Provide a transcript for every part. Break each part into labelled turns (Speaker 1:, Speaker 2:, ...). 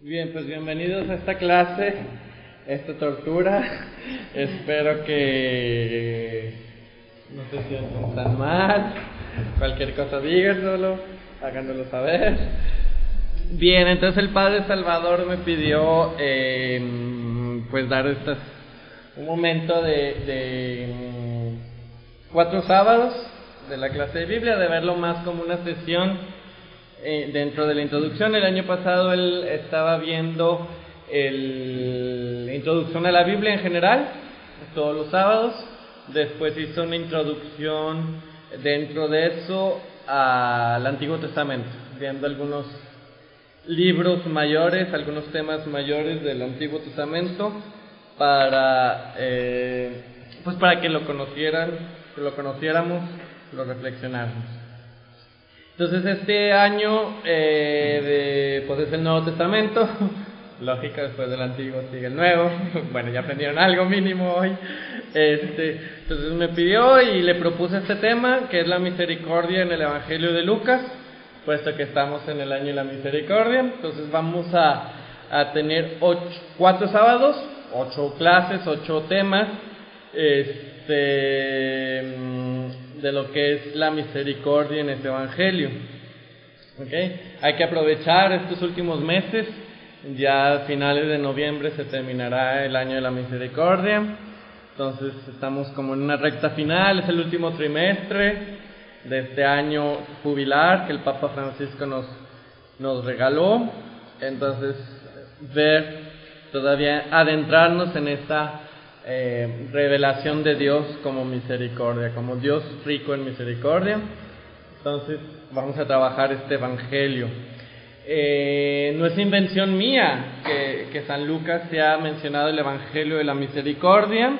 Speaker 1: Bien, pues bienvenidos a esta clase, esta tortura. Espero que no se sientan tan mal. Cualquier cosa díganselo, háganoslo saber. Bien, entonces el Padre Salvador me pidió eh, pues dar estas, un momento de, de mm, cuatro sábados de la clase de Biblia, de verlo más como una sesión eh, dentro de la introducción. El año pasado él estaba viendo el, la introducción a la Biblia en general, todos los sábados. Después hizo una introducción dentro de eso al Antiguo Testamento, viendo algunos libros mayores, algunos temas mayores del Antiguo Testamento para eh, pues para que lo conocieran, que lo conociéramos, lo reflexionáramos. Entonces este año eh, de, pues es el Nuevo Testamento, lógica, después del Antiguo sigue el Nuevo, bueno, ya aprendieron algo mínimo hoy. Este, entonces me pidió y le propuse este tema, que es la misericordia en el Evangelio de Lucas, puesto que estamos en el año de la misericordia. Entonces vamos a, a tener ocho, cuatro sábados, ocho clases, ocho temas. Este de lo que es la misericordia en este Evangelio. ¿Okay? Hay que aprovechar estos últimos meses, ya a finales de noviembre se terminará el año de la misericordia, entonces estamos como en una recta final, es el último trimestre de este año jubilar que el Papa Francisco nos, nos regaló, entonces ver todavía adentrarnos en esta eh, revelación de Dios como misericordia, como Dios rico en misericordia. Entonces vamos a trabajar este Evangelio. Eh, no es invención mía que, San Lucas se ha mencionado el Evangelio de la Misericordia,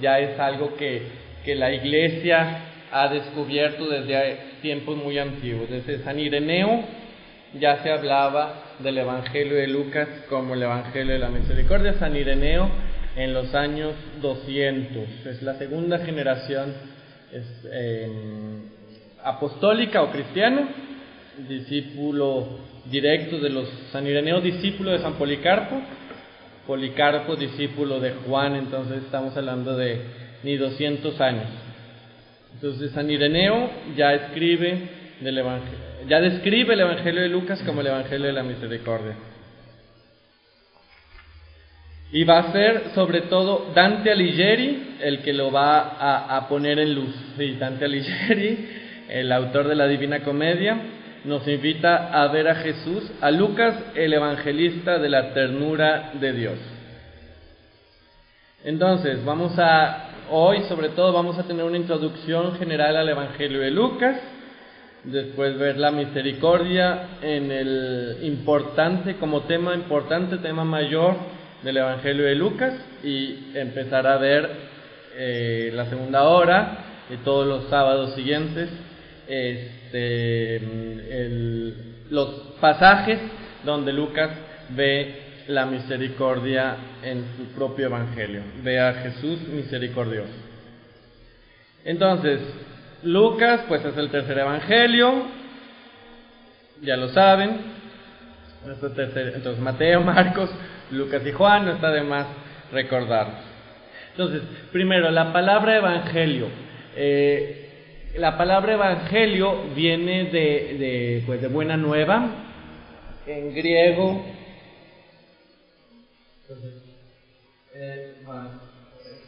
Speaker 1: ya es algo que la Iglesia ha descubierto desde tiempos muy antiguos. Desde San Ireneo ya se hablaba del Evangelio de Lucas como el Evangelio de la Misericordia. San Ireneo en los años 200. Es la segunda generación em, apostólica o cristiana, discípulo directo de los San Ireneo, discípulo de San Policarpo, Policarpo discípulo de Juan, entonces estamos hablando de ni 200 años. Entonces San Ireneo ya escribe del ya describe el Evangelio de Lucas como el Evangelio de la Misericordia. Y va a ser sobre todo Dante Alighieri el que lo va a, poner en luz. Sí, Dante Alighieri, el autor de la Divina Comedia, nos invita a ver a Jesús, a Lucas, el evangelista de la ternura de Dios. Entonces, vamos a, hoy sobre todo vamos a tener una introducción general al Evangelio de Lucas, después ver la misericordia en el importante, como tema importante, tema mayor, del Evangelio de Lucas y empezar a ver eh, la segunda hora y todos los sábados siguientes este, los pasajes donde Lucas ve la misericordia en su propio Evangelio, ve a Jesús misericordioso. Entonces, Lucas pues es el tercer Evangelio, ya lo saben, entonces Mateo, Marcos, Lucas y Juan, no está de más recordarlos. Entonces, primero, la palabra evangelio. Eh, la palabra evangelio viene de, pues, de buena nueva, en griego.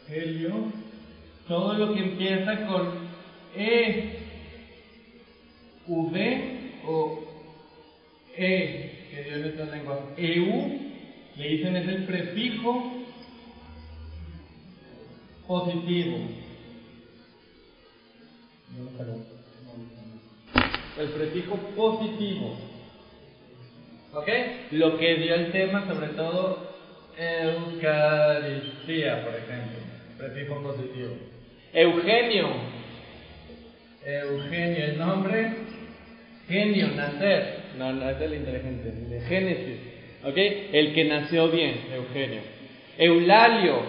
Speaker 1: evangelio, todo lo que empieza con E, V o E, que en estas lenguas, EU, le dicen es el prefijo positivo. El prefijo positivo. ¿Ok? Lo que dio el tema, sobre todo Eucaristía, por ejemplo. Prefijo positivo. Eugenio. Eugenio, el nombre. Genio, nacer. No, no es el inteligente, de Génesis. ¿Ok? El que nació bien, Eugenio. Eulalio,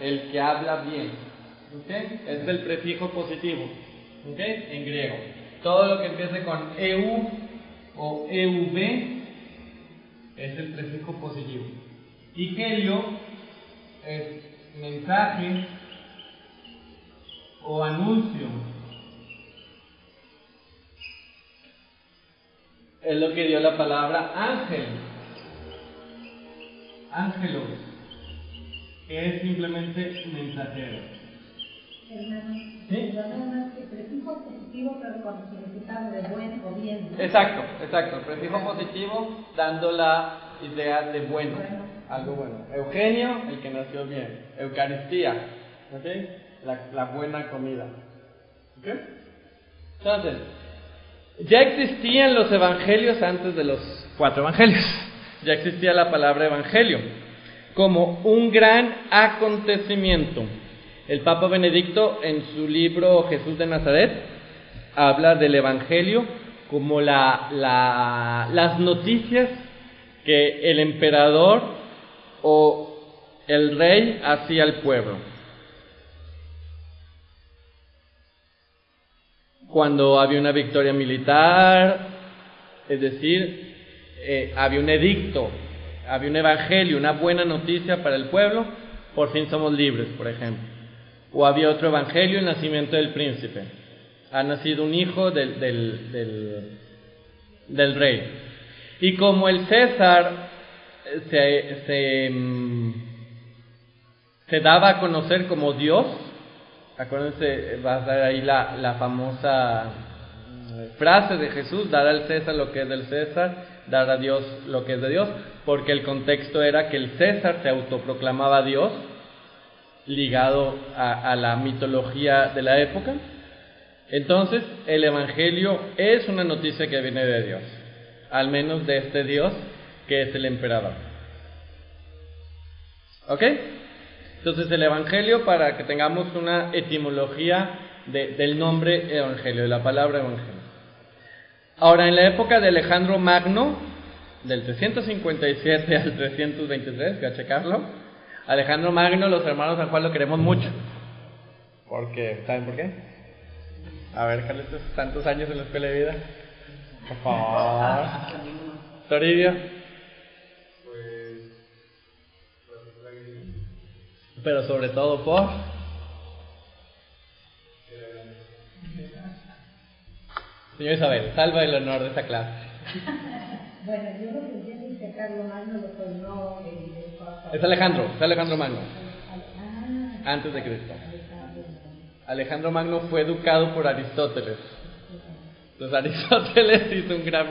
Speaker 1: el que habla bien. ¿Ok? Es el prefijo positivo. ¿Ok? En griego. Todo lo que empiece con eu o ev, es el prefijo positivo. Y es mensaje o anuncio. Es lo que dio la palabra ángel. Ángelos, que es simplemente mensajero.
Speaker 2: ¿Sí? prefijo positivo, pero con significado de buen o bien.
Speaker 1: Exacto, exacto. Prefijo positivo dando la idea de bueno, algo bueno. Eugenio, el que nació bien. Eucaristía, ¿ok? La, la buena comida. ¿Ok? Entonces, ya existían los evangelios antes de los cuatro evangelios. Ya existía la palabra evangelio como un gran acontecimiento. El Papa Benedicto en su libro Jesús de Nazaret habla del evangelio como la, la, las noticias que el emperador o el rey hacía al pueblo. Cuando había una victoria militar, es decir, eh, había un edicto, había un evangelio, una buena noticia para el pueblo, por fin somos libres, por ejemplo. O había otro evangelio, el nacimiento del príncipe. Ha nacido un hijo del, del, del, rey. Y como el César se, se, mm, se, daba a conocer como Dios, acuérdense, va a dar ahí la, la famosa frase de Jesús, dar al César lo que es del César, dar a Dios lo que es de Dios, porque el contexto era que el César se autoproclamaba Dios, ligado a, la mitología de la época. Entonces, el Evangelio es una noticia que viene de Dios al menos de este Dios que es el emperador. ¿Ok? Entonces el Evangelio, para que tengamos una etimología del nombre Evangelio, de la palabra Evangelio. Ahora, en la época de Alejandro Magno, del 357 al 323, voy a checarlo, Alejandro Magno, los hermanos San Juan lo queremos mucho. Porque, ¿saben por qué? A ver, Carlos, tantos años en la escuela de vida. Por favor. Toribio. Pero sobre todo por. Señor Isabel, salva el honor de esta clase.
Speaker 2: bueno, yo lo que es que Carlos Magno lo formó
Speaker 1: Es Alejandro, es Alejandro Magno. Antes de Cristo. Alejandro Magno fue educado por Aristóteles. Entonces Aristóteles hizo un gran,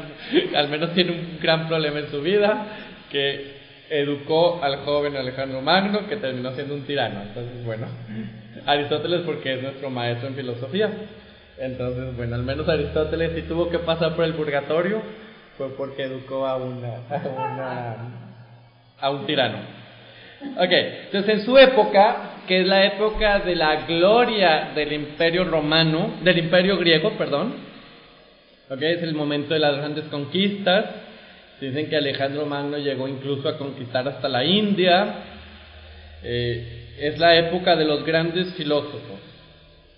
Speaker 1: al menos tiene un gran problema en su vida, que educó al joven Alejandro Magno, que terminó siendo un tirano. Entonces, bueno, Aristóteles porque es nuestro maestro en filosofía. Entonces, bueno, al menos Aristóteles si tuvo que pasar por el purgatorio, fue porque educó a una, a, un tirano. Ok, entonces en su época, que es la época de la gloria del imperio romano, del imperio griego, perdón, es el momento de las grandes conquistas. Dicen que Alejandro Magno llegó incluso a conquistar hasta la India. Eh, es la época de los grandes filósofos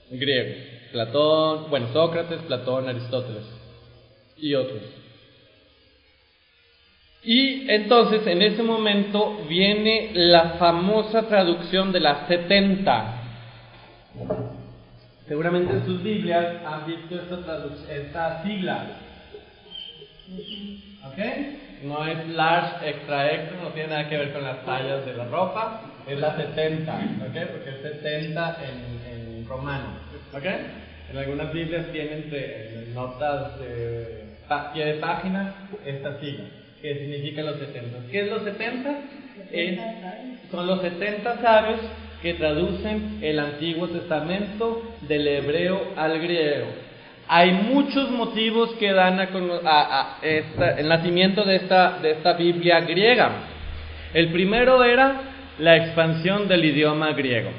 Speaker 1: griegos. Platón, bueno, Sócrates, Platón, Aristóteles y otros. Y entonces en ese momento viene la famosa traducción de las 70. Seguramente en sus Biblias han visto esta, sigla. ¿Ok? No es large extra extra, no tiene nada que ver con las tallas de la ropa, es la 70, ¿ok? Porque es 70 en, en romano, ¿ok? En algunas Biblias tienen notas de pie de página esta sigla, que significa los 70. ¿Qué es los 70? Es, son los 70 sabios que traducen el Antiguo Testamento del hebreo al griego. Hay muchos motivos que dan a, el nacimiento de esta, de esta Biblia griega. El primero era la expansión del idioma griego.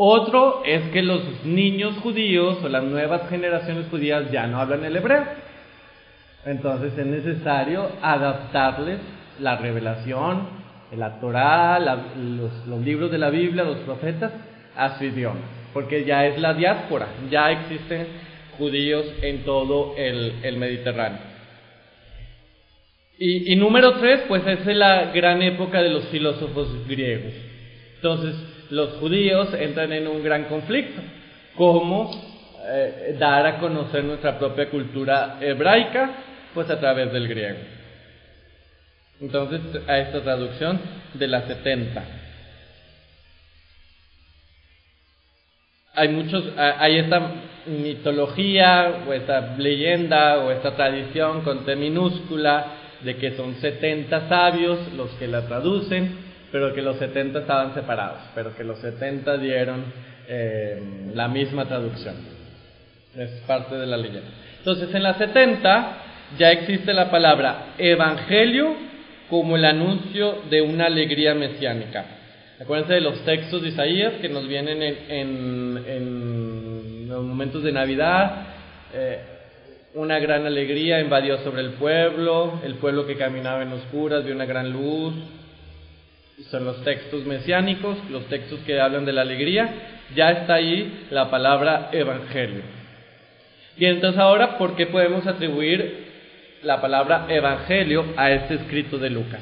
Speaker 1: Otro es que los niños judíos o las nuevas generaciones judías ya no hablan el hebreo. Entonces es necesario adaptarles la revelación, la Torah, los, libros de la Biblia, los profetas, a su idioma, porque ya es la diáspora, ya existen judíos en todo el, Mediterráneo. Y, y número tres, pues es la gran época de los filósofos griegos. Entonces, los judíos entran en un gran conflicto. ¿Cómo eh, dar a conocer nuestra propia cultura hebraica? Pues a través del griego. Entonces, a esta traducción de las 70. Hay muchos, hay esta mitología o esta leyenda o esta tradición con T minúscula de que son 70 sabios los que la traducen, pero que los 70 estaban separados, pero que los 70 dieron eh, la misma traducción. Es parte de la leyenda. Entonces, en la 70 ya existe la palabra evangelio como el anuncio de una alegría mesiánica. Acuérdense de los textos de Isaías que nos vienen en, los momentos de Navidad. Eh, una gran alegría invadió sobre el pueblo, el pueblo que caminaba en oscuras vio una gran luz. Son los textos mesiánicos, los textos que hablan de la alegría. Ya está ahí la palabra evangelio. Y entonces ahora, ¿por qué podemos atribuir la palabra evangelio a este escrito de Lucas.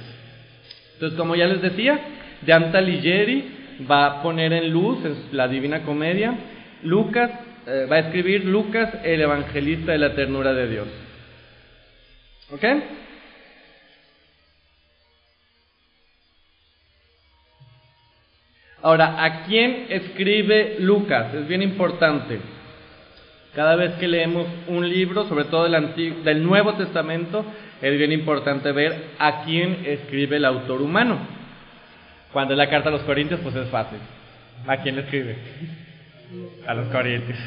Speaker 1: Entonces, como ya les decía, Dante Alighieri va a poner en luz en la Divina Comedia, Lucas eh, va a escribir Lucas el evangelista de la ternura de Dios. ¿Ok? Ahora, ¿a quién escribe Lucas? Es bien importante. Cada vez que leemos un libro, sobre todo del, del Nuevo Testamento, es bien importante ver a quién escribe el autor humano. Cuando es la carta a los Corintios, pues es fácil. ¿A quién escribe? A los Corintios.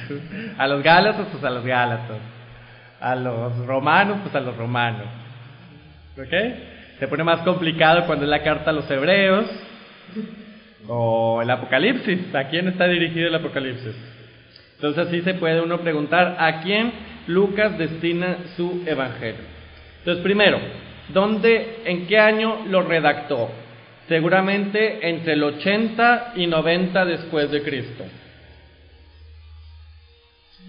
Speaker 1: A los Gálatas, pues a los Gálatas. A los romanos, pues a los romanos. ¿Ok? Se pone más complicado cuando es la carta a los hebreos o el Apocalipsis. ¿A quién está dirigido el Apocalipsis? Entonces así se puede uno preguntar a quién Lucas destina su evangelio. Entonces primero, ¿dónde, en qué año lo redactó? Seguramente entre el 80 y 90 después de Cristo.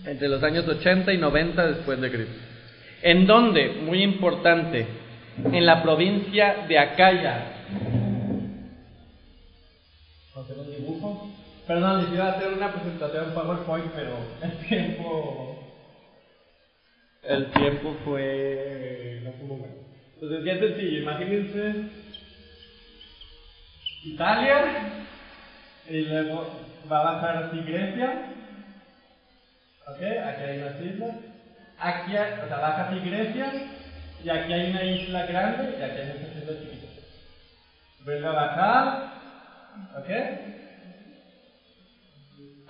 Speaker 1: Entre los años 80 y 90 después de Cristo. ¿En dónde? Muy importante. En la provincia de Acaya. Perdón, les iba a hacer una presentación en PowerPoint, pero el tiempo. El tiempo fue. No fue bueno. Entonces, bien sencillo, imagínense. Italia, y luego va a bajar así Grecia. ¿Ok? Aquí hay unas islas. Aquí, o sea, baja así Grecia, y aquí hay una isla grande, y aquí hay una isla chiquita. Vuelve a bajar. ¿Ok?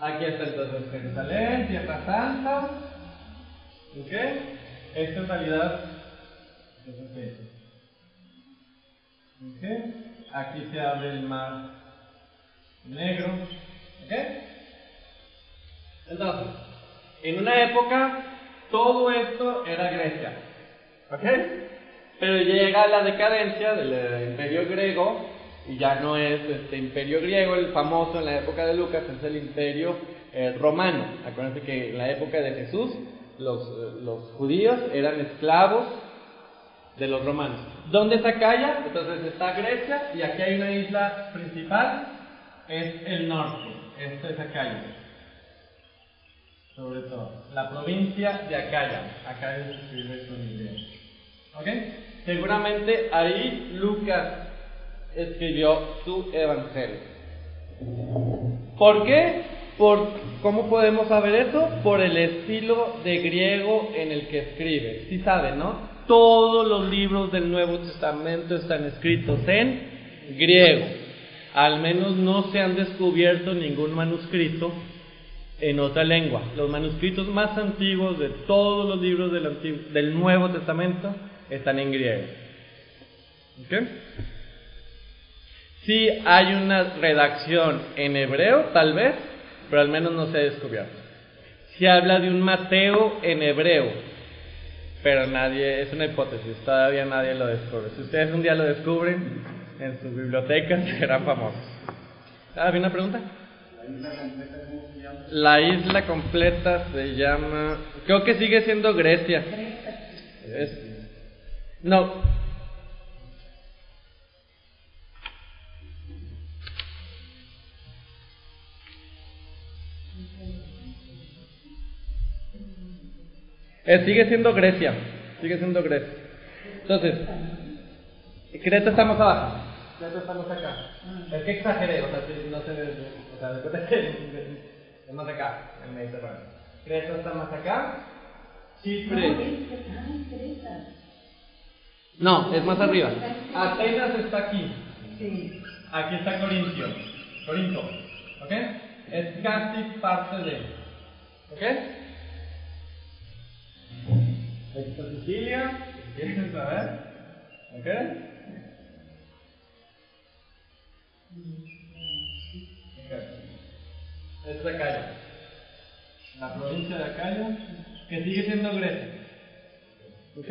Speaker 1: Aquí está entonces Jerusalén, Tierra Santa. ¿Ok? Esto en realidad es ¿Ok? Aquí se abre el mar negro. ¿Ok? Entonces, en una época todo esto era Grecia. ¿Ok? Pero llega la decadencia del imperio griego y ya no es este imperio griego, el famoso en la época de Lucas, es el imperio eh, romano. Acuérdense que en la época de Jesús los, eh, los judíos eran esclavos de los romanos. ¿Dónde está Acaya? Entonces está Grecia y aquí hay una isla principal, es el norte, esto es Acaya. Sobre todo, la provincia de Acaya, acá es con ¿Ok? Seguramente ahí Lucas escribió su evangelio. ¿Por qué? Por, ¿Cómo podemos saber eso? Por el estilo de griego en el que escribe. Si saben, ¿no? Todos los libros del Nuevo Testamento están escritos en griego. Al menos no se han descubierto ningún manuscrito en otra lengua. Los manuscritos más antiguos de todos los libros del, Nuevo Testamento están en griego. ¿Ok? Sí hay una redacción en hebreo, tal vez, pero al menos no se ha descubierto. Sí habla de un Mateo en hebreo, pero nadie, es una hipótesis, todavía nadie lo descubre. Si ustedes un día lo descubren en sus bibliotecas, serán famosos. ¿Ah, una pregunta? La isla completa se llama, creo que sigue siendo Grecia. no, Eh, sigue siendo Grecia, sigue siendo Grecia. Entonces, Creta está más abajo, Creta estamos acá. Es que exageré, o sea, si no se ve, o sea, después de es más acá, en Mediterráneo. Creta está más acá, Chipre. No, es más arriba. Atenas está aquí.
Speaker 2: Sí.
Speaker 1: Aquí está Corintio. Corinto. ¿Ok? Es casi parte de. ¿Ok? Aquí está. ¿Quieres saber? ¿Ok? Es de Acaya. La provincia de Acaya, que sigue siendo Grecia. ¿Ok?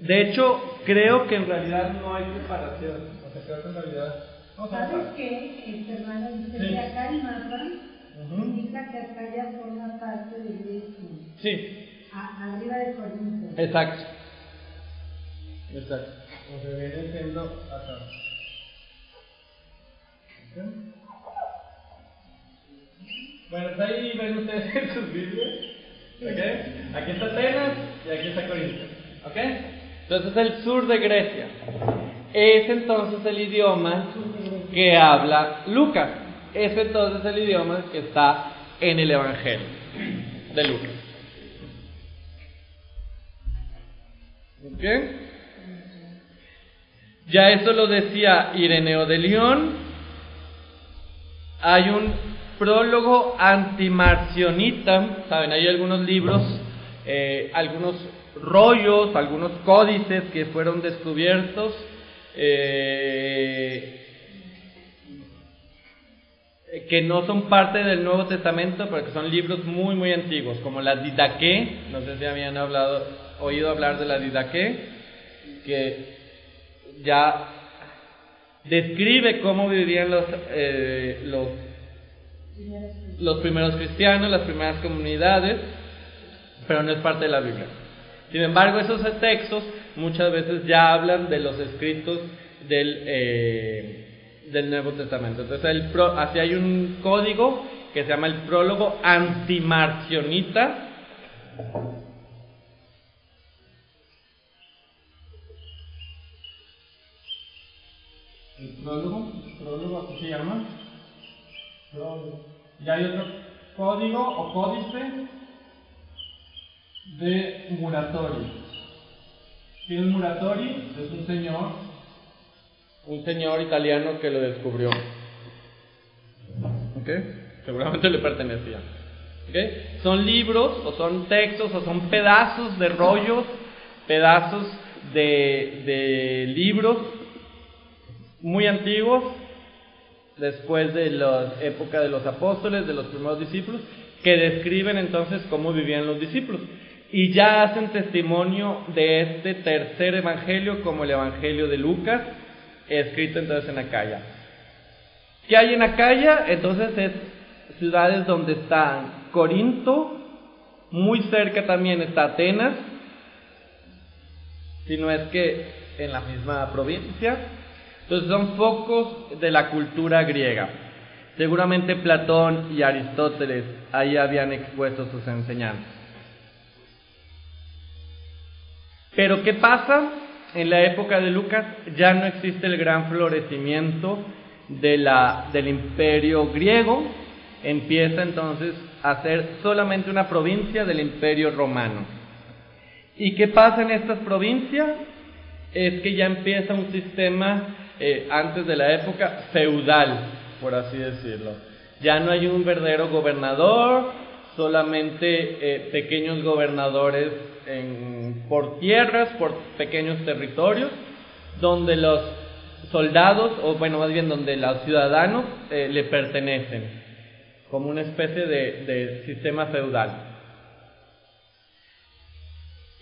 Speaker 1: De hecho, creo que en realidad no hay separación. O sea, creo que en realidad.
Speaker 2: ¿Sabes qué? Este hermano dice
Speaker 1: Sí.
Speaker 2: que acá el mapa
Speaker 1: Ujú.
Speaker 2: indica que acá ya forma parte de Grecia,
Speaker 1: Sí,
Speaker 2: a- arriba de Corinto.
Speaker 1: exacto. Exacto. O sea, viene siendo acá. Bueno, pues ahí ven ustedes en sus Biblias. ¿Ok? Aquí está Atenas y aquí está Corinto. ¿Ok? Entonces es el sur de Grecia. Es entonces el idioma que habla Lucas. Es entonces el idioma que está en el Evangelio de Lucas. ¿Ok? Ya esto lo decía Ireneo de León. Hay un prólogo antimarcionita, saben, hay algunos libros, eh, algunos rollos, algunos códices que fueron descubiertos. eh, que no son parte del Nuevo Testamento, pero que son libros muy, muy antiguos, como la Didaqué, no sé si habían hablado, oído hablar de la Didaqué, que ya describe cómo vivían los, eh, los, primeros cristianos, las primeras comunidades, pero no es parte de la Biblia. Sin embargo, esos textos muchas veces ya hablan de los escritos del, eh, del Nuevo Testamento. Entonces, así hay un código que se llama el prólogo antimarcionita. El prólogo, prólogo así se llama. Prólogo. Y hay otro código o códice de Muratori. ¿Quién es Muratori? Es un señor, un señor italiano que lo descubrió. ¿Ok? Seguramente le pertenecía. ¿Ok? Son libros, o son textos, o son pedazos de rollos, pedazos de, de libros muy antiguos, después de la época de los apóstoles, de los primeros discípulos, que describen entonces cómo vivían los discípulos. Y ya hacen testimonio de este tercer evangelio como el evangelio de Lucas, escrito entonces en Acaya. ¿Qué hay en Acaya? Entonces es ciudades donde están Corinto, muy cerca también está Atenas, si no es que en la misma provincia. Entonces son focos de la cultura griega. Seguramente Platón y Aristóteles ahí habían expuesto sus enseñanzas. Pero ¿qué pasa? En la época de Lucas ya no existe el gran florecimiento del imperio griego, empieza entonces a ser solamente una provincia del imperio romano. ¿Y qué pasa en estas provincias? Es que ya empieza un sistema, eh, antes de la época, feudal, por así decirlo. Ya no hay un verdadero gobernador, solamente eh, pequeños gobernadores por tierras, por pequeños territorios, donde los soldados, o bueno, más bien donde los ciudadanos eh, le pertenecen, como una especie de, sistema feudal.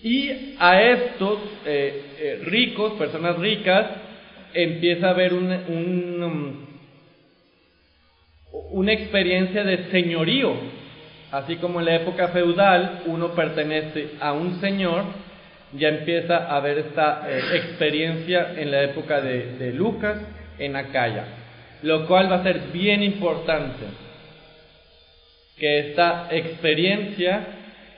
Speaker 1: Y a estos ricos, personas ricas, empieza a haber un, um, una experiencia de señorío. Así como en la época feudal uno pertenece a un señor, ya empieza a haber esta eh, experiencia en la época de, de Lucas en Acaya. Lo cual va a ser bien importante que esta experiencia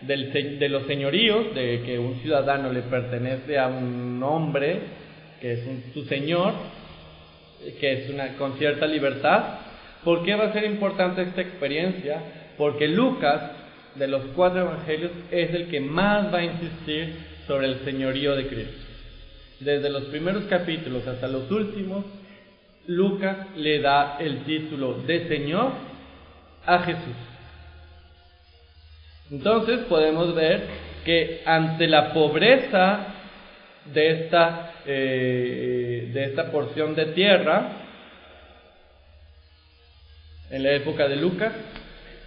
Speaker 1: del, de los señoríos, de que un ciudadano le pertenece a un hombre, que es su señor, que es una con cierta libertad. ¿Por qué va a ser importante esta experiencia? Porque Lucas, de los cuatro evangelios, es el que más va a insistir sobre el señorío de Cristo. Desde los primeros capítulos hasta los últimos, Lucas le da el título de Señor a Jesús. Entonces podemos ver que ante la pobreza de esta, eh, de esta porción de tierra, en la época de Lucas,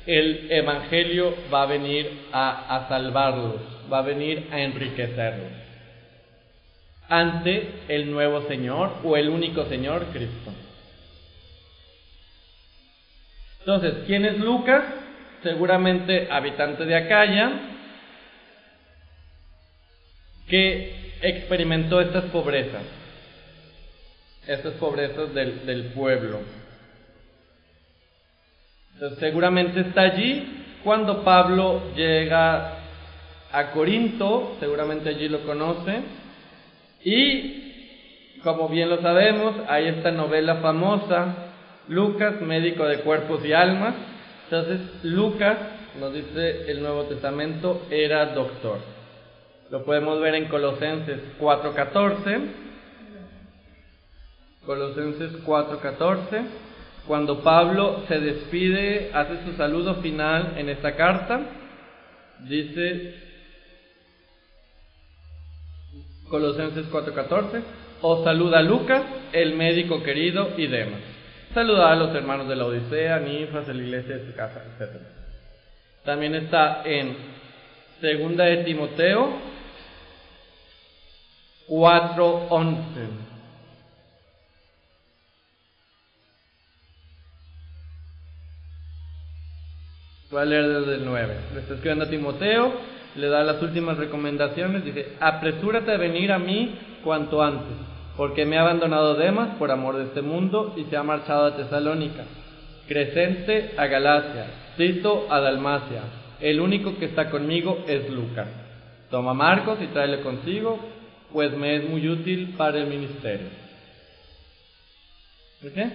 Speaker 1: el Evangelio va a venir a, a salvarlos, va a venir a enriquecerlos ante el nuevo Señor o el único Señor Cristo. Entonces, ¿quién es Lucas? Seguramente habitante de Acaya, que experimentó estas pobrezas, estas pobrezas del, del pueblo. Entonces, seguramente está allí cuando Pablo llega a Corinto, seguramente allí lo conoce, y como bien lo sabemos, hay esta novela famosa, Lucas, médico de cuerpos y almas. Entonces, Lucas, nos dice el Nuevo Testamento, era doctor. Lo podemos ver en Colosenses 4:14. Colosenses 4:14. Cuando Pablo se despide, hace su saludo final en esta carta, dice Colosenses 4:14, os saluda Lucas, el médico querido y demás. Saluda a los hermanos de la Odisea, ninfas de la iglesia de su casa, etc. También está en Segunda de Timoteo 4:11. Voy a leer desde el 9. Le está escribiendo a Timoteo, le da las últimas recomendaciones, dice, apresúrate a venir a mí cuanto antes, porque me ha abandonado Demas por amor de este mundo y se ha marchado a Tesalónica, Crescente a Galacia, Tito a Dalmacia, el único que está conmigo es Lucas. Toma Marcos y tráele consigo, pues me es muy útil para el ministerio. ¿Por qué?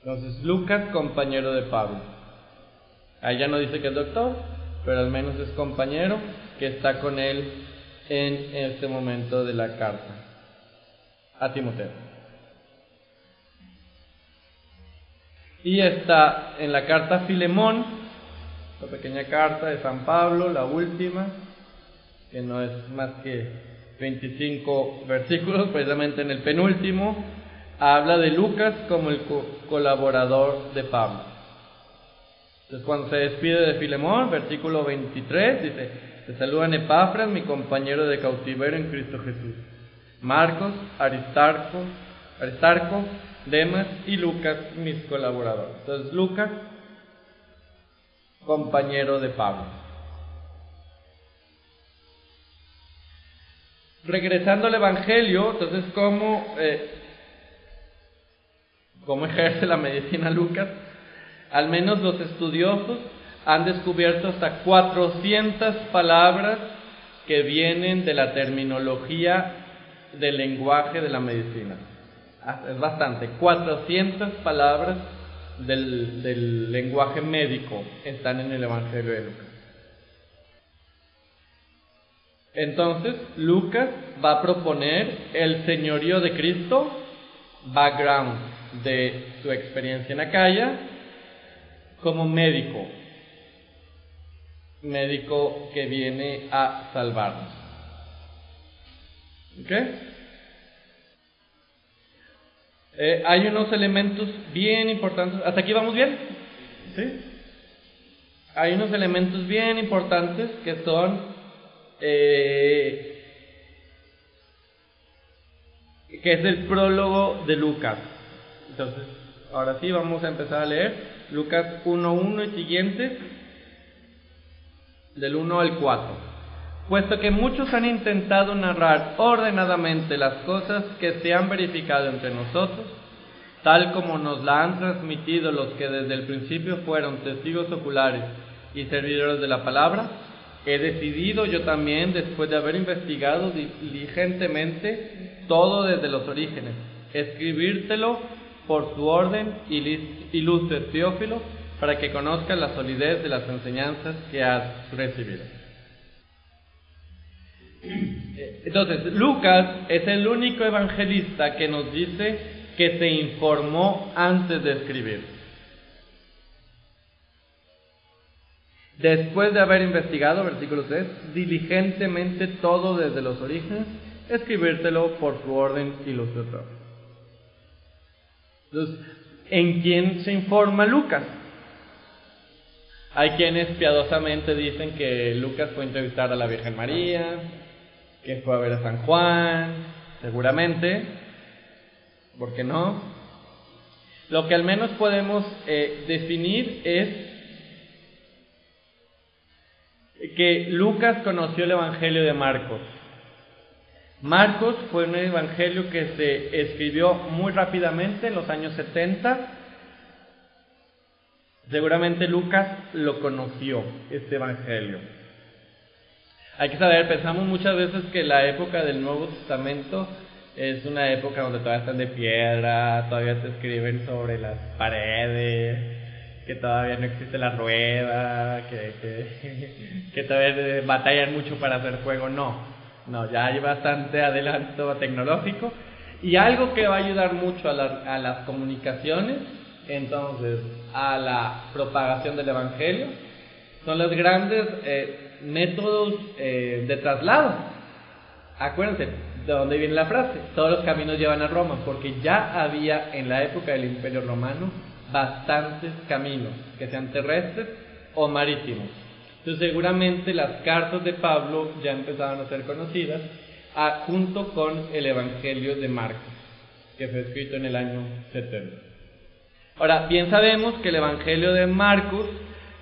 Speaker 1: Entonces, Lucas, compañero de Pablo. Ahí ya no dice que es doctor, pero al menos es compañero que está con él en este momento de la carta a Timoteo. Y está en la carta Filemón, la pequeña carta de San Pablo, la última, que no es más que 25 versículos, precisamente en el penúltimo, habla de Lucas como el colaborador de Pablo. Entonces cuando se despide de Filemón, versículo 23, dice, te saludan Epafras, mi compañero de cautiverio en Cristo Jesús. Marcos, Aristarco, Aristarco, Demas y Lucas, mis colaboradores. Entonces Lucas, compañero de Pablo. Regresando al Evangelio, entonces, ¿cómo, eh, ¿cómo ejerce la medicina Lucas? Al menos los estudiosos han descubierto hasta 400 palabras que vienen de la terminología del lenguaje de la medicina. Ah, es bastante, 400 palabras del, del lenguaje médico están en el Evangelio de Lucas. Entonces, Lucas va a proponer el señorío de Cristo, background de su experiencia en Acaya, como médico, médico que viene a salvarnos. ¿Ok? Eh, hay unos elementos bien importantes. ¿Hasta aquí vamos bien? ¿Sí? Hay unos elementos bien importantes que son eh, que es el prólogo de Lucas. Entonces, ahora sí vamos a empezar a leer. Lucas 1.1 y siguiente, del 1 al 4. Puesto que muchos han intentado narrar ordenadamente las cosas que se han verificado entre nosotros, tal como nos la han transmitido los que desde el principio fueron testigos oculares y servidores de la palabra, he decidido yo también, después de haber investigado diligentemente todo desde los orígenes, escribírtelo por su orden ilustre Teófilo, para que conozcas la solidez de las enseñanzas que has recibido. Entonces, Lucas es el único evangelista que nos dice que se informó antes de escribir. Después de haber investigado, versículo 3, diligentemente todo desde los orígenes, escribírtelo por su orden ilustrador. Entonces, ¿en quién se informa Lucas? Hay quienes piadosamente dicen que Lucas fue a entrevistar a la Virgen María, que fue a ver a San Juan, seguramente, ¿por qué no? Lo que al menos podemos eh, definir es que Lucas conoció el Evangelio de Marcos. Marcos fue un evangelio que se escribió muy rápidamente en los años 70. Seguramente Lucas lo conoció, este evangelio. Hay que saber, pensamos muchas veces que la época del Nuevo Testamento es una época donde todavía están de piedra, todavía se escriben sobre las paredes, que todavía no existe la rueda, que, que, todavía batallan mucho para hacer fuego. No, no, ya hay bastante adelanto tecnológico y algo que va a ayudar mucho a, a las comunicaciones, entonces, a la propagación del Evangelio, son los grandes eh, métodos eh, de traslado. Acuérdense, de dónde viene la frase, todos los caminos llevan a Roma, porque ya había en la época del Imperio Romano bastantes caminos, que sean terrestres o marítimos. Entonces seguramente las cartas de Pablo ya empezaban a ser conocidas ah, junto con el Evangelio de Marcos, que fue escrito en el año 70. Ahora, bien sabemos que el Evangelio de Marcos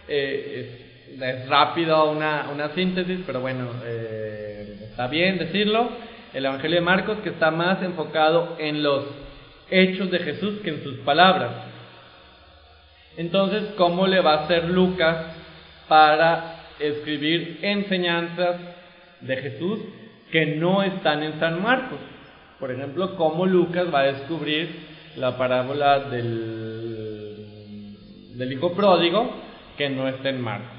Speaker 1: eh, es, rápido una, una, síntesis, pero bueno, eh, está bien decirlo. El Evangelio de Marcos que está más enfocado en los hechos de Jesús que en sus palabras. Entonces, ¿cómo le va a hacer Lucas para escribir enseñanzas de Jesús que no están en San Marcos? Por ejemplo, ¿cómo Lucas va a descubrir la parábola del, del hijo pródigo que no está en Marcos?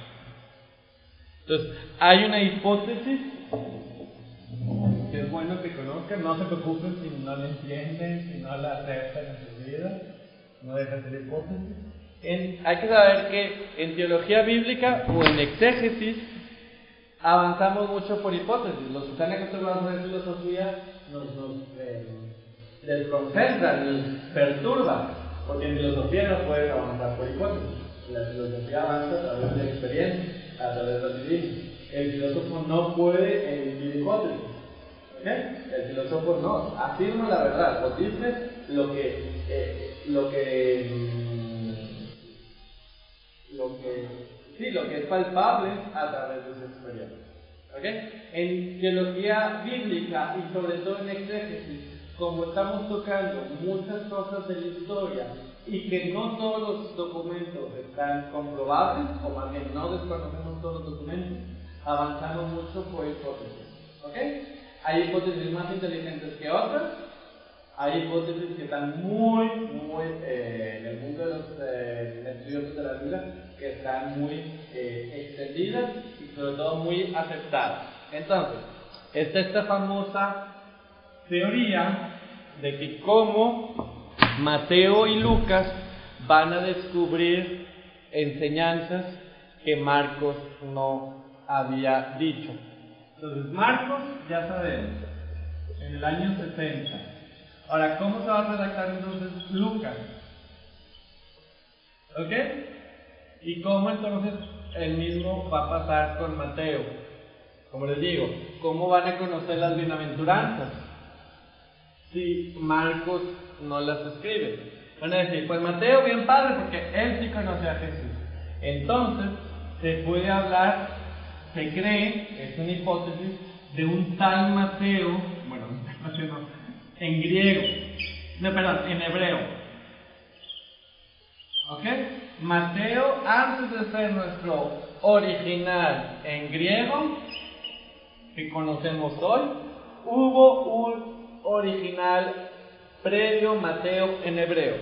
Speaker 1: Entonces, hay una hipótesis que es bueno que conozcan, no se preocupen si no la entienden, si no la aceptan en su vida, no dejen de ser hipótesis hay que saber que en teología bíblica o en exégesis avanzamos mucho por hipótesis. Los que están acostumbrados a ver filosofía nos, nos eh, desconcentran, nos perturban, porque en filosofía no pueden avanzar por hipótesis. La filosofía avanza a través de experiencia, a través del vivir. El filósofo no puede emitir hipótesis. El filósofo no, afirma la verdad, o dice lo que, eh, lo que lo que, sí, lo que es palpable a través de su experiencia. ¿Okay? En teología bíblica y sobre todo en exégesis, como estamos tocando muchas cosas de la historia y que no todos los documentos están comprobables, o más bien no desconocemos todos los documentos, avanzamos mucho por hipótesis. ¿Okay? Hay hipótesis más inteligentes que otras, hay hipótesis que están muy, muy eh, en el mundo de los eh, estudios de la Biblia, que están muy eh, extendidas y sobre todo muy aceptadas. Entonces, está esta famosa teoría de que cómo Mateo y Lucas van a descubrir enseñanzas que Marcos no había dicho. Entonces, Marcos, ya sabemos, en el año 60, Ahora, ¿cómo se va a redactar entonces Lucas? ¿Ok? ¿Y cómo entonces el mismo va a pasar con Mateo? Como les digo, ¿cómo van a conocer las bienaventuranzas? Si Marcos no las escribe. Van a decir, pues Mateo bien padre porque él sí conoce a Jesús. Entonces, se puede hablar, se cree, es una hipótesis, de un tal Mateo, bueno, en griego, no, perdón, en hebreo. ¿Ok? Mateo, antes de ser nuestro original en griego, que conocemos hoy, hubo un original previo Mateo en hebreo.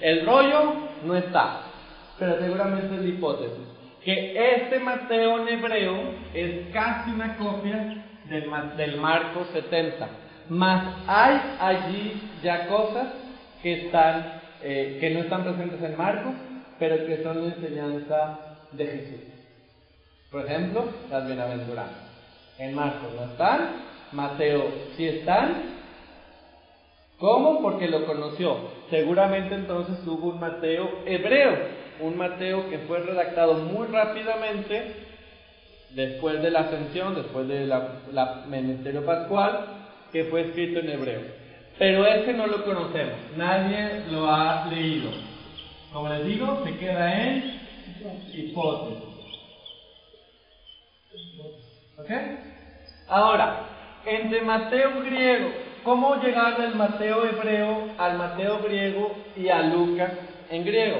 Speaker 1: El rollo no está, pero seguramente es la hipótesis. Que este Mateo en hebreo es casi una copia del, del Marco 70. Más hay allí ya cosas que, están, eh, que no están presentes en Marcos, pero que son la enseñanza de Jesús. Por ejemplo, las bienaventuranzas. En Marcos no están, Mateo sí están. ¿Cómo? Porque lo conoció. Seguramente entonces hubo un Mateo hebreo, un Mateo que fue redactado muy rápidamente después de la ascensión, después del la ministerio pascual, que fue escrito en hebreo. Pero ese no lo conocemos, nadie lo ha leído. Como les digo, se queda en hipótesis. ¿Ok? Ahora, entre Mateo griego, ¿cómo llegar del Mateo hebreo al Mateo griego y a Lucas en griego?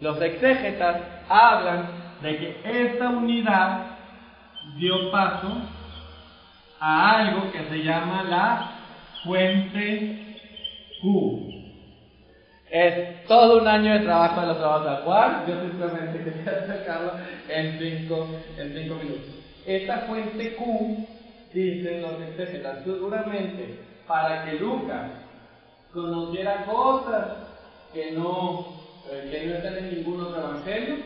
Speaker 1: Los exégetas hablan de que esta unidad dio paso a algo que se llama la fuente Q. Es todo un año de trabajo de los trabajos de Juan. Yo simplemente quería sacarlo en cinco, en cinco minutos. Esta fuente Q, dicen los exégetas, seguramente para que Lucas conociera cosas que no, eh, que no están en ningún otro evangelio,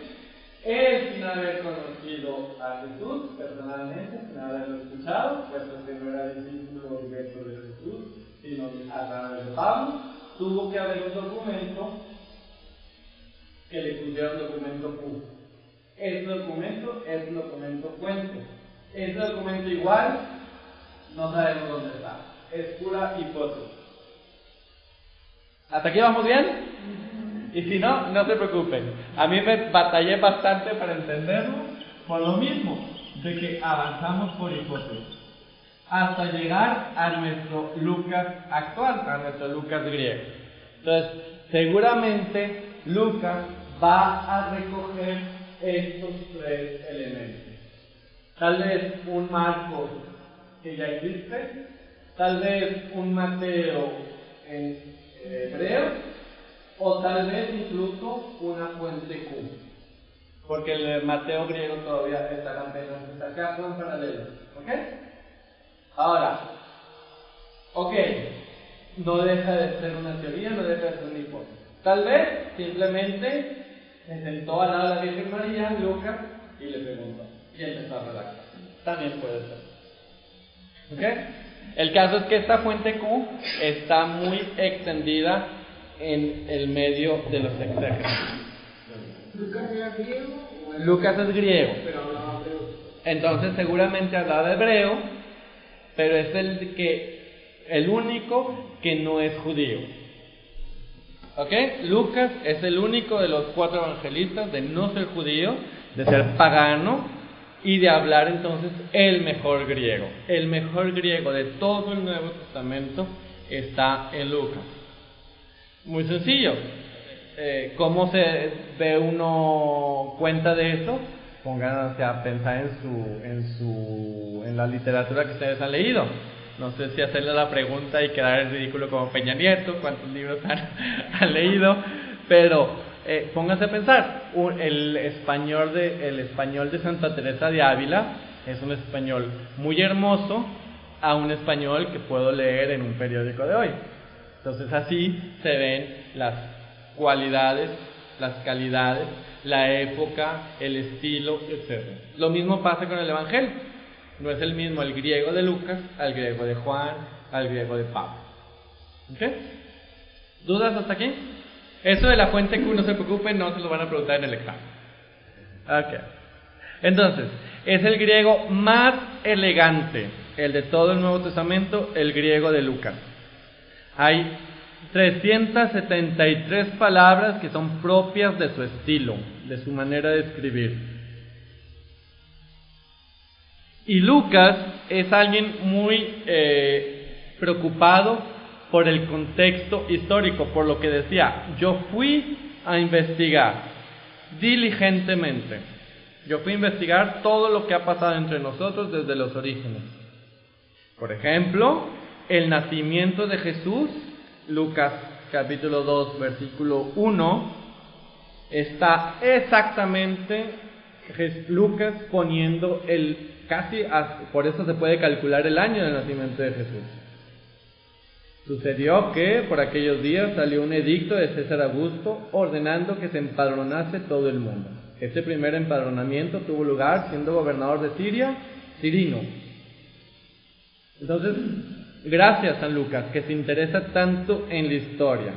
Speaker 1: él sin haber conocido a Jesús personalmente, sin haberlo escuchado, puesto que no era discípulo directo de Jesús, sino a través de Pablo, tuvo que haber un documento que le pusiera un documento Q. Ese documento es un documento fuente. Ese documento igual no sabemos dónde está. Es pura hipótesis. ¿Hasta aquí vamos bien? Y si no, no se preocupen. A mí me batallé bastante para entenderlo por lo mismo, de que avanzamos por hipótesis. Hasta llegar a nuestro Lucas actual, a nuestro Lucas griego. Entonces, seguramente Lucas va a recoger estos tres elementos. Tal vez un Marcos que ya existe, tal vez un Mateo en hebreo, o tal vez incluso una fuente Q. Porque el Mateo griego todavía está apenas está acá, son paralelos. ¿Ok? Ahora, ok, no deja de ser una teoría, no deja de ser una hipótesis. Tal vez simplemente se sentó al lado de la Virgen María, Lucas, y le preguntó. Y empezó a redactar. También puede ser. ¿Ok? El caso es que esta fuente Q está muy extendida en el medio de los exégetas.
Speaker 3: ¿Lucas
Speaker 1: es griego. Entonces seguramente hablaba hebreo, pero es el que el único que no es judío. ¿Ok? Lucas es el único de los cuatro evangelistas de no ser judío, de ser pagano y de hablar entonces el mejor griego. El mejor griego de todo el Nuevo Testamento está en Lucas. Muy sencillo. Eh, ¿Cómo se ve uno cuenta de eso? Pónganse a pensar en su, en su, en la literatura que ustedes han leído. No sé si hacerle la pregunta y quedar en ridículo como Peña Nieto, cuántos libros han, han leído, pero eh, pónganse a pensar. el español de, el español de Santa Teresa de Ávila es un español muy hermoso a un español que puedo leer en un periódico de hoy. Entonces así se ven las cualidades, las calidades, la época, el estilo, etc. Lo mismo pasa con el Evangelio. No es el mismo el griego de Lucas al griego de Juan, al griego de Pablo. ¿Ok? ¿Dudas hasta aquí? Eso de la fuente Q, no se preocupen, no se lo van a preguntar en el examen. Ok. Entonces, es el griego más elegante, el de todo el Nuevo Testamento, el griego de Lucas. Hay 373 palabras que son propias de su estilo, de su manera de escribir. Y Lucas es alguien muy eh, preocupado por el contexto histórico, por lo que decía, yo fui a investigar diligentemente. Yo fui a investigar todo lo que ha pasado entre nosotros desde los orígenes. Por ejemplo, el nacimiento de Jesús, Lucas capítulo 2, versículo 1, está exactamente Lucas poniendo el casi, por eso se puede calcular el año del nacimiento de Jesús. Sucedió que por aquellos días salió un edicto de César Augusto ordenando que se empadronase todo el mundo. Este primer empadronamiento tuvo lugar siendo gobernador de Siria, Cirino. Entonces, gracias San Lucas, que se interesa tanto en la historia.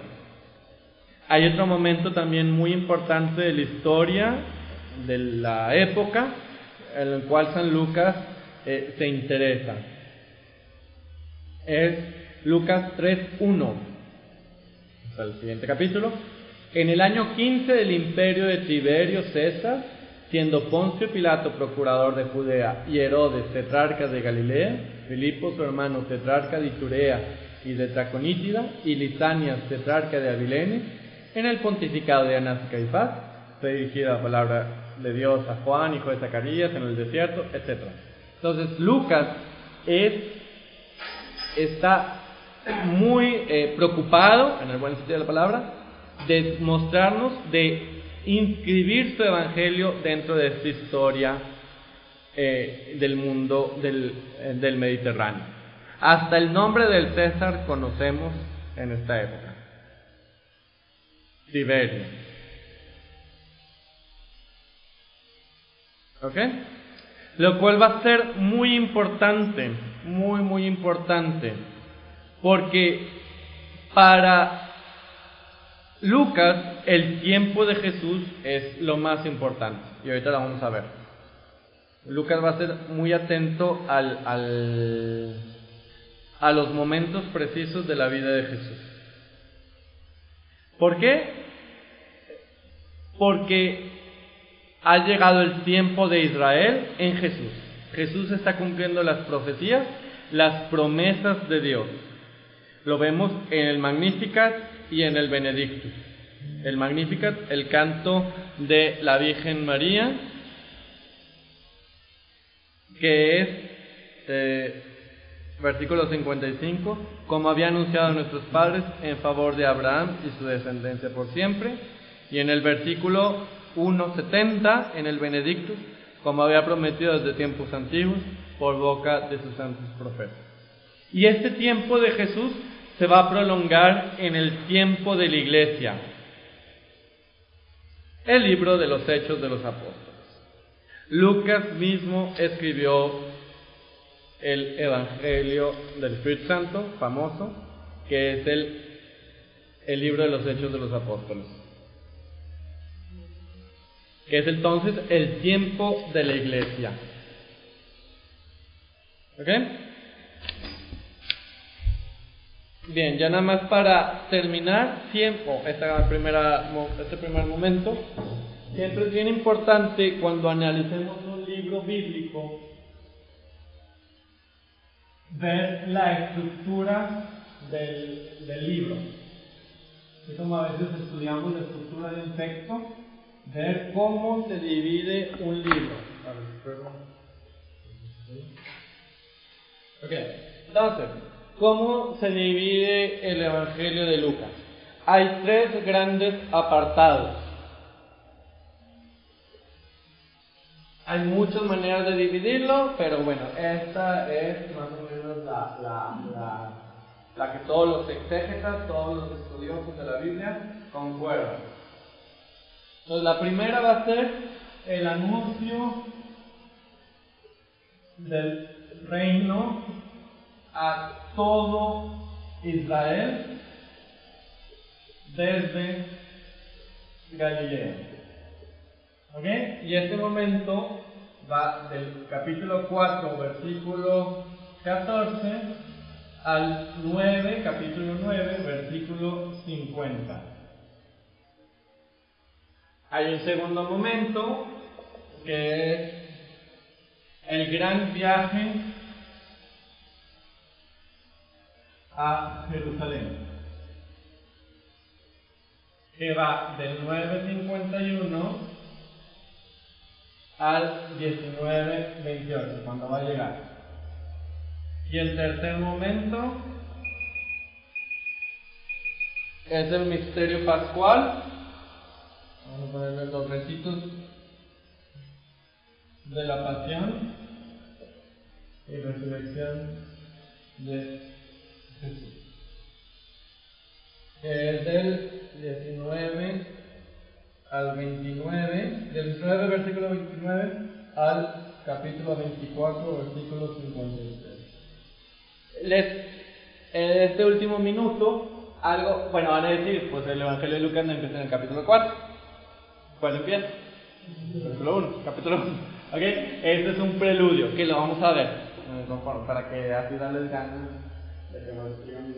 Speaker 1: Hay otro momento también muy importante de la historia de la época en el cual San Lucas eh, se interesa. Es Lucas 3.1. El siguiente capítulo. En el año 15 del imperio de Tiberio César, siendo Poncio Pilato procurador de Judea y Herodes tetrarca de Galilea, Filipo su hermano tetrarca de Iturea y de Traconítida, y Lisanias tetrarca de Abilene, en el pontificado de Anás y Caifás, fue dirigida la palabra de Dios a Juan, hijo de Zacarías, en el desierto, etc. Entonces Lucas es, está muy eh, preocupado, en el buen sentido de la palabra, de mostrarnos, de inscribir su evangelio dentro de esta historia eh, del mundo del, eh, del Mediterráneo. Hasta el nombre del César conocemos en esta época. Tiberio. ¿Ok? Lo cual va a ser muy importante, muy, muy importante porque para Lucas el tiempo de Jesús es lo más importante. Y ahorita lo vamos a ver. Lucas va a ser muy atento a los momentos precisos de la vida de Jesús. ¿Por qué? Porque ha llegado el tiempo de Israel en Jesús. Jesús está cumpliendo las profecías, las promesas de Dios. Lo vemos en el Magnificat y en el Benedictus. El Magnificat, el canto de la Virgen María, que es eh, versículo 55, como había anunciado nuestros padres en favor de Abraham y su descendencia por siempre. Y en el versículo 1.70, en el Benedictus, como había prometido desde tiempos antiguos por boca de sus santos profetas. Y este tiempo de Jesús se va a prolongar en el tiempo de la iglesia. El libro de los Hechos de los Apóstoles. Lucas mismo escribió el Evangelio del Espíritu Santo, famoso, que es el, el libro de los Hechos de los Apóstoles. Que es entonces el tiempo de la iglesia. ¿Ok? Bien, ya nada más para terminar, tiempo, esta primera, este primer momento, siempre es bien importante cuando analicemos un libro bíblico ver la estructura del, del libro. Es como a veces estudiamos la estructura de un texto, ver cómo se divide un libro. Ok, entonces, ¿Cómo se divide el Evangelio de Lucas? Hay tres grandes apartados. Hay muchas maneras de dividirlo, pero bueno, esta es más o menos la, la, la, que todos los exégetas, todos los estudiosos de la Biblia concuerdan. Entonces, la primera va a ser el anuncio del reino a todo Israel desde Galilea. ¿Ok? Y este momento va del capítulo 4, versículo 14 al 9, capítulo 9, versículo 50. Hay un segundo momento que es el gran viaje a Jerusalén, que va del 951 al 19-28, cuando va a llegar. Y el tercer momento es el misterio pascual. Vamos a ponerle los recitos de la pasión y resurrección de. Es del 19 al 29, del 19 versículo 29 al capítulo 24, versículo 53. Les, en este último minuto, algo, bueno, van a decir, pues el Evangelio de Lucas no empieza en el capítulo 4. ¿Cuándo empieza? Capítulo 1, capítulo 1. ¿Ok? Este es un preludio que lo vamos a ver, eh, para que así darles ganas de que nos sigan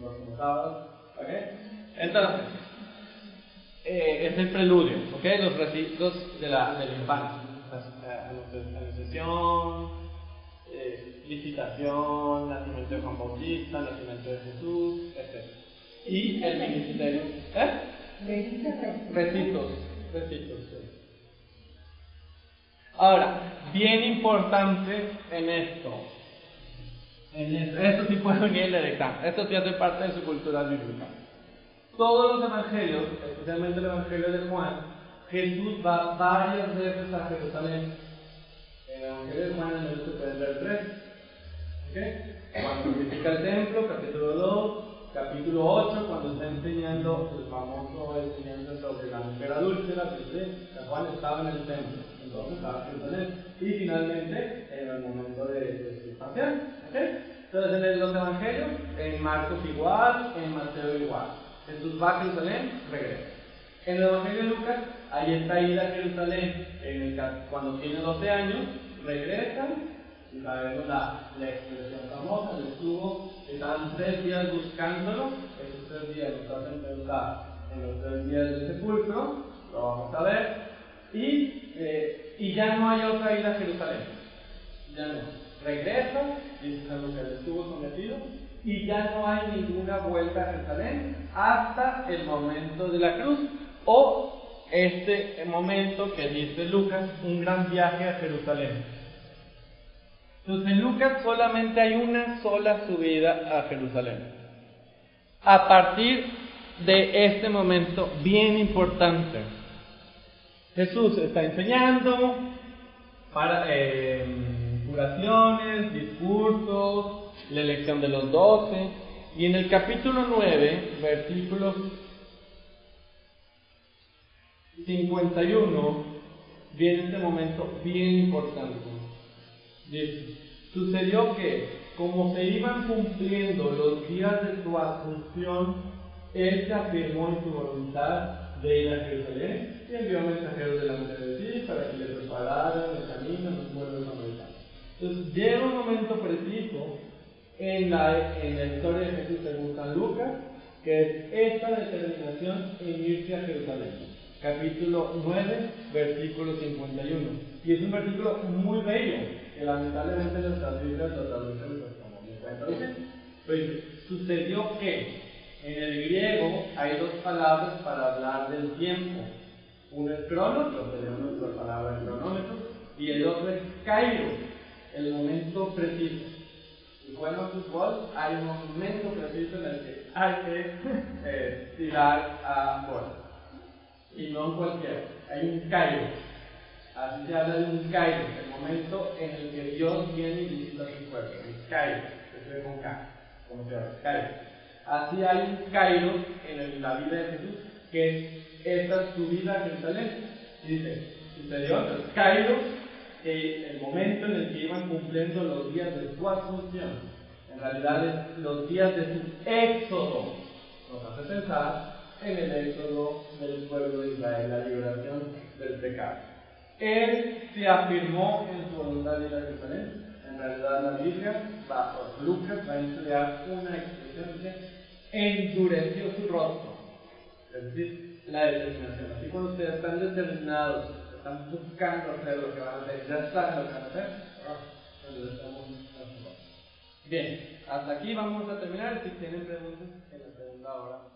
Speaker 1: los sábados. ¿Ok? Entonces, eh, es el preludio, ¿ok? Los recitos de la, de la infancia. Anunciación, eh, visitación, nacimiento de Juan Bautista, nacimiento de Jesús, etc. Y el ministerio. ¿Eh? Recitos. Recitos, Ahora, bien importante en esto. En esto, sí puede venir el examen. Esto sí hace parte de su cultura bíblica todos los evangelios, especialmente el evangelio de Juan, Jesús va varias veces a Jerusalén. En el evangelio de Juan, en el pueden ver tres. ¿Okay? Cuando visita el templo, capítulo 2, capítulo 8, cuando está enseñando el famoso enseñanza sobre la mujer adúltera, que Juan estaba en el templo, Y finalmente, en el momento de, su pasión. Entonces, en los evangelios, en Marcos igual, en Mateo igual. Jesús va a Jerusalén, regresa. En el Evangelio de Lucas, ahí está ida a Jerusalén cuando tiene 12 años, regresa, y sabemos la, la expresión famosa, le estuvo, estaban tres días buscándolo, esos tres días pensar en los tres días del sepulcro, lo vamos a ver, y, eh, y ya no hay otra ida a Jerusalén, ya no, regresa, dice que él estuvo sometido, y ya no hay ninguna vuelta a Jerusalén hasta el momento de la cruz o este momento que dice Lucas, un gran viaje a Jerusalén. Entonces en Lucas solamente hay una sola subida a Jerusalén. A partir de este momento bien importante, Jesús está enseñando para eh, curaciones, discursos, la elección de los doce. Y en el capítulo 9, versículos 51, viene este momento bien importante. Dice, sucedió que, como se iban cumpliendo los días de su asunción, él se afirmó en su voluntad de ir a Jerusalén y envió mensajeros delante de sí para que le prepararan el camino en los pueblos americanos. Entonces llega un momento preciso en la, en la historia de Jesús según San Lucas, que es esta determinación en irse a Jerusalén. Capítulo 9, versículo 51. Y es un versículo muy bello, que lamentablemente nuestras Biblias lo traducen pues, como me cuento Pues sucedió que en el griego hay dos palabras para hablar del tiempo. Uno es cronos, lo tenemos por palabra cronómetro, y el otro es kairos, el momento preciso juego fútbol hay un momento preciso en el que hay que eh, tirar a bola. Y no cualquiera. Hay un cairo. Así se habla de un cairo, el momento en el que Dios viene y visita su pueblo. El cairo, que se con K, como se llama, cairo. Así hay un cairo en la vida de Jesús, que es esta subida a Jerusalén. Dice, sucedió, entonces cairo el momento en el que iban cumpliendo los días de su asunción, en realidad los días de su éxodo, nos hace pensar en el éxodo del pueblo de Israel, la liberación del pecado. Él se afirmó en su voluntad de Jerusalén. En realidad la Biblia, bajo Lucas, va a emplear una expresión endureció su rostro. Es decir, la determinación. Así cuando ustedes están determinados están buscando hacer lo que van a hacer, ya están lo que van a hacer, Bien, hasta aquí vamos a terminar. Si tienen preguntas, en la segunda hora.